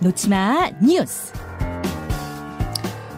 놓치마 뉴스.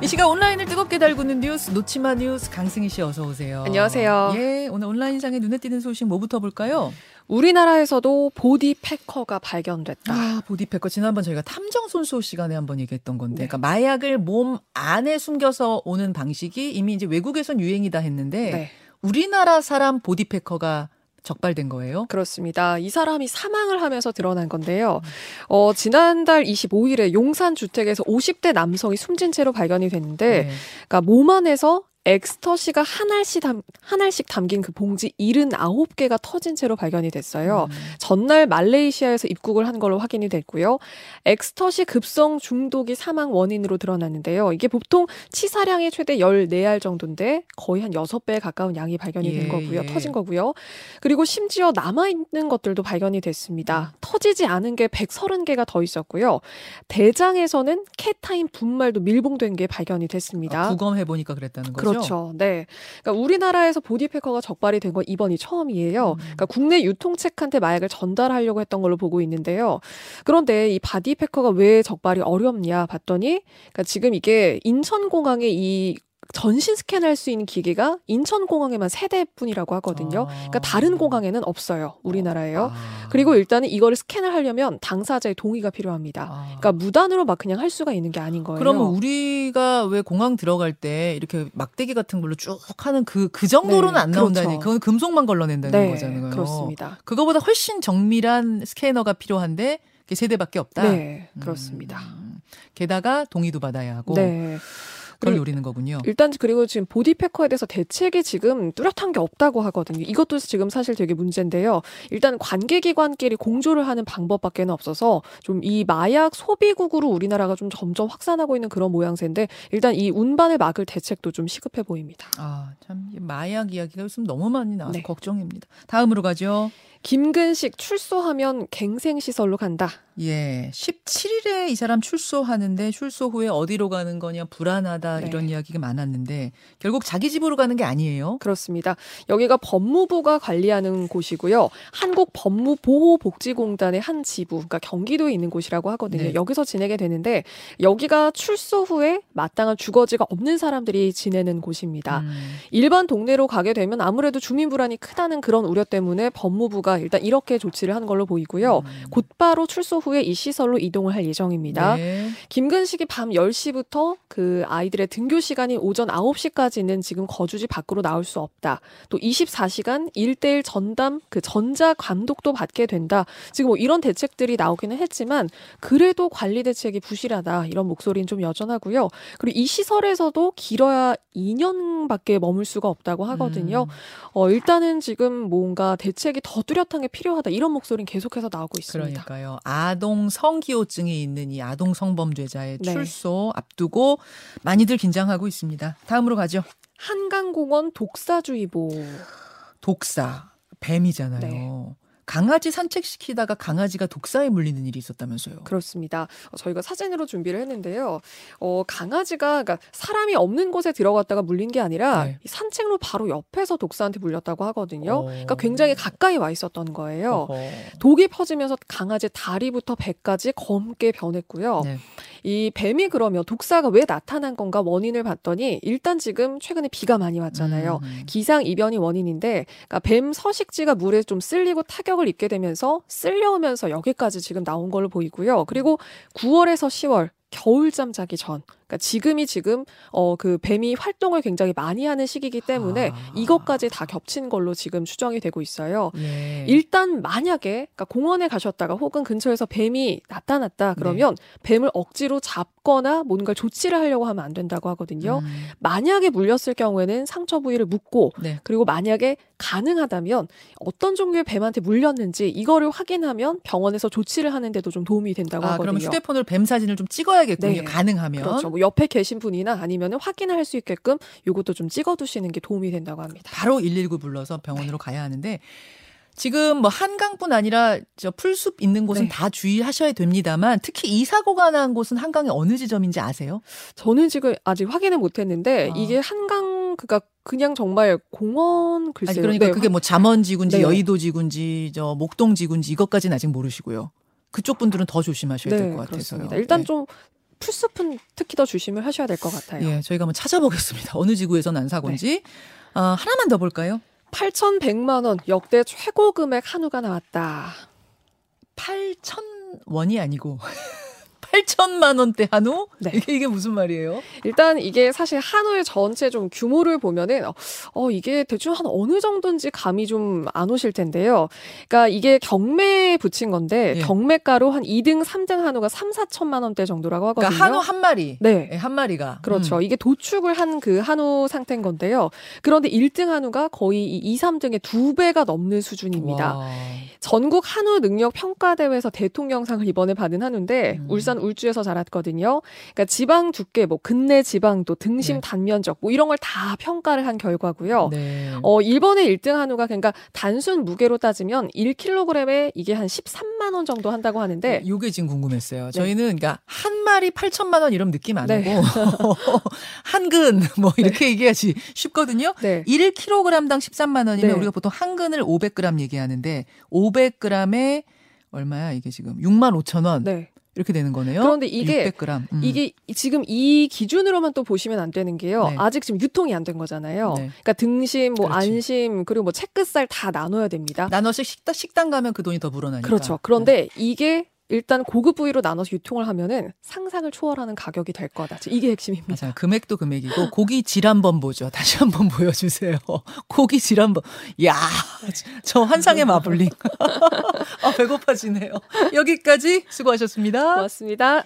이 시각 온라인을 뜨겁게 달구는 뉴스 놓치마 뉴스 강승희 씨 어서 오세요. 안녕하세요. 예, 오늘 온라인상에 눈에 띄는 소식 뭐부터 볼까요? 우리나라에서도 보디 패커가 발견됐다. 아, 보디패커 지난번 저희가 탐정 손수 시간에 한번 얘기했던 건데, 네. 그러니까 마약을 몸 안에 숨겨서 오는 방식이 이미 이제 외국에선 유행이다 했는데 네. 우리나라 사람 보디패커가 적발된 거예요. 그렇습니다. 이 사람이 사망을 하면서 드러난 건데요. 어, 지난달 25일에 용산 주택에서 50대 남성이 숨진 채로 발견이 됐는데, 네. 그러니까 몸 안에서 엑스터시가 한 알씩, 담, 한 알씩 담긴 그 봉지 79개가 터진 채로 발견이 됐어요. 음. 전날 말레이시아에서 입국을 한 걸로 확인이 됐고요. 엑스터시 급성 중독이 사망 원인으로 드러났는데요. 이게 보통 치사량이 최대 14알 정도인데 거의 한 6배에 가까운 양이 발견이 예, 된 거고요. 예. 터진 거고요. 그리고 심지어 남아있는 것들도 발견이 됐습니다. 음. 터지지 않은 게 130개가 더 있었고요. 대장에서는 케타인 분말도 밀봉된 게 발견이 됐습니다. 아, 부검해 보니까 그랬다는 거죠. 그렇죠. 네. 그러니까 우리나라에서 보디패커가 적발이 된 건 이번이 처음이에요. 음. 그러니까 국내 유통책한테 마약을 전달하려고 했던 걸로 보고 있는데요. 그런데 이 바디패커가 왜 적발이 어렵냐 봤더니 그러니까 지금 이게 인천공항에 이 전신 스캔할 수 있는 기계가 인천공항에만 세 대뿐이라고 하거든요. 아. 그러니까 다른 공항에는 없어요. 우리나라에요. 아. 그리고 일단은 이거를 스캔을 하려면 당사자의 동의가 필요합니다. 아. 그러니까 무단으로 막 그냥 할 수가 있는 게 아닌 거예요. 그러면 우리가 왜 공항 들어갈 때 이렇게 막대기 같은 걸로 쭉 하는 그, 그 정도로는 네, 안 나온다니. 그렇죠. 그건 금속만 걸러낸다는 네, 거잖아요. 그렇습니다. 그거보다 훨씬 정밀한 스캐너가 필요한데 그게 세 대밖에 없다. 네, 그렇습니다. 음, 게다가 동의도 받아야 하고 네. 그걸 노리는 거군요. 일단 그리고 지금 보디패커에 대해서 대책이 지금 뚜렷한 게 없다고 하거든요. 이것도 지금 사실 되게 문제인데요. 일단 관계기관끼리 공조를 하는 방법밖에 는 없어서 좀 이 마약 소비국으로 우리나라가 좀 점점 확산하고 있는 그런 모양새인데 일단 이 운반을 막을 대책도 좀 시급해 보입니다. 아, 참, 이 마약 이야기가 요즘 너무 많이 나와서 네. 걱정입니다. 다음으로 가죠. 김근식 출소하면 갱생시설로 간다. 예. 17일에 이 사람 출소하는데 출소 후에 어디로 가는 거냐 불안하다 네. 이런 이야기가 많았는데 결국 자기 집으로 가는 게 아니에요. 그렇습니다. 여기가 법무부가 관리하는 곳이고요. 한국 법무보호복지공단의 한 지부, 그러니까 경기도에 있는 곳이라고 하거든요. 네. 여기서 지내게 되는데 여기가 출소 후에 마땅한 주거지가 없는 사람들이 지내는 곳입니다. 음. 일반 동네로 가게 되면 아무래도 주민 불안이 크다는 그런 우려 때문에 법무부가 일단 이렇게 조치를 한 걸로 보이고요. 음. 곧바로 출소 후에 이 시설로 이동을 할 예정입니다. 네. 김근식이 밤 10시부터 그 아이들 의 등교 시간이 오전 9시까지는 지금 거주지 밖으로 나올 수 없다. 또 24시간 1대1 전담 그 전자 감독도 받게 된다. 지금 뭐 이런 대책들이 나오기는 했지만 그래도 관리 대책이 부실하다. 이런 목소리는 좀 여전하고요. 그리고 이 시설에서도 길어야 2년밖에 머물 수가 없다고 하거든요. 음. 어, 일단은 지금 뭔가 대책이 더 뚜렷한 게 필요하다. 이런 목소리는 계속해서 나오고 있습니다. 그러니까요. 아동 성기호증이 있는 이 아동 성범죄자의 네. 출소 앞두고 많이 들 긴장하고 있습니다. 다음으로 가죠. 한강공원 독사주의보. 독사, 뱀이잖아요. 네. 강아지 산책시키다가 강아지가 독사에 물리는 일이 있었다면서요. 그렇습니다. 어, 저희가 사진으로 준비를 했는데요. 어, 강아지가 그러니까 사람이 없는 곳에 들어갔다가 물린 게 아니라 네. 이 산책로 바로 옆에서 독사한테 물렸다고 하거든요. 어. 그러니까 굉장히 가까이 와 있었던 거예요. 어허. 독이 퍼지면서 강아지 다리부터 배까지 검게 변했고요. 네. 이 뱀이 그러면 독사가 왜 나타난 건가 원인을 봤더니 일단 지금 최근에 비가 많이 왔잖아요. 음. 기상 이변이 원인인데 그러니까 뱀 서식지가 물에 좀 쓸리고 타격을 입게 되면서 쓸려오면서 여기까지 지금 나온 걸로 보이고요. 그리고 9월에서 10월 겨울잠 자기 전. 그러니까 지금이 지금 어 그 뱀이 활동을 굉장히 많이 하는 시기이기 때문에 아. 이것까지 다 겹친 걸로 지금 추정이 되고 있어요. 예. 일단 만약에 그러니까 공원에 가셨다가 혹은 근처에서 뱀이 나타났다 그러면 네. 뱀을 억지로 잡거나 뭔가 조치를 하려고 하면 안 된다고 하거든요. 음. 만약에 물렸을 경우에는 상처 부위를 묶고 네. 그리고 만약에 가능하다면 어떤 종류의 뱀한테 물렸는지 이거를 확인하면 병원에서 조치를 하는데도 좀 도움이 된다고 아, 하거든요. 그러면 휴대폰으로 뱀 사진을 좀 찍어야겠군요. 네. 가능하면. 그렇죠. 뭐 옆에 계신 분이나 아니면 확인을 할수 있게끔 이것도 좀 찍어두시는 게 도움이 된다고 합니다. 바로 119 불러서 병원으로 가야 하는데 지금 뭐 한강뿐 아니라 저 풀숲 있는 곳은 네. 다 주의하셔야 됩니다만 특히 이 사고가 난 곳은 한강의 어느 지점인지 아세요? 저는 지금 아직 확인을 못했는데 아. 이게 한강 그가 그냥 정말 공원 글쎄요. 아니 그러니까 네, 그게 뭐 잠원지구인지 네. 여의도지구인지 저 목동지구인지 이것까지는 아직 모르시고요. 그쪽 분들은 더 조심하셔야 될 것 같아서요. 일단 네. 좀 풀숲은 특히 더 조심을 하셔야 될 것 같아요. 예, 저희가 한번 찾아보겠습니다. 어느 지구에선 안 사고인지. 네. 아, 하나만 더 볼까요? 8,100만 원 역대 최고 금액 한우가 나왔다. 8천 원이 아니고 8천만 원대 한우? 네. 이게, 이게 무슨 말이에요? 일단 이게 사실 한우의 전체 좀 규모를 보면은 어, 어, 이게 대충 한 어느 정도인지 감이 좀 안 오실 텐데요. 그러니까 이게 경매에 붙인 건데 예. 경매가로 한 2등, 3등 한우가 3, 4천만 원대 정도라고 하거든요. 그러니까 한우 한 마리. 네. 예, 한 마리가. 그렇죠. 음. 이게 도축을 한 그 한우 상태인 건데요. 그런데 1등 한우가 거의 이 2, 3등의 두 배가 넘는 수준입니다. 와. 전국 한우 능력 평가 대회에서 대통령상을 이번에 받은 한우인데 음. 울산 울주에서 자랐거든요. 그러니까 지방 두께, 뭐 근내 지방도, 등심 네. 단면적 뭐 이런 걸 다 평가를 한 결과고요. 네. 어, 일본의 1등 한우가 그러니까 단순 무게로 따지면 1kg에 이게 한 13만 원 정도 한다고 하는데 요게 지금 궁금했어요. 저희는 그러니까 한 마리 8천만 원 이런 느낌 안 네. 하고 한근 뭐 이렇게 얘기하지 쉽거든요. 네. 1kg당 13만 원이면 네. 우리가 보통 한근을 500g 얘기하는데 500g에 얼마야 이게 지금 6만 5천 원 네. 이렇게 되는 거네요. 그런데 이게 600g. 음. 이게 지금 이 기준으로만 또 보시면 안 되는 게요. 네. 아직 지금 유통이 안 된 거잖아요. 네. 그러니까 등심, 뭐 그렇지. 안심, 그리고 뭐 채끝살 다 나눠야 됩니다. 나눠서 식당 식당 가면 그 돈이 더 불어나니까. 그렇죠. 그런데 이게 일단 고급 부위로 나눠서 유통을 하면은 상상을 초월하는 가격이 될 거다. 이게 핵심입니다. 맞아요. 금액도 금액이고 고기 질 한번 보죠. 다시 한번 보여주세요. 고기 질 한번. 야, 저 환상의 마블링. 아 배고파지네요. 여기까지 수고하셨습니다. 고맙습니다.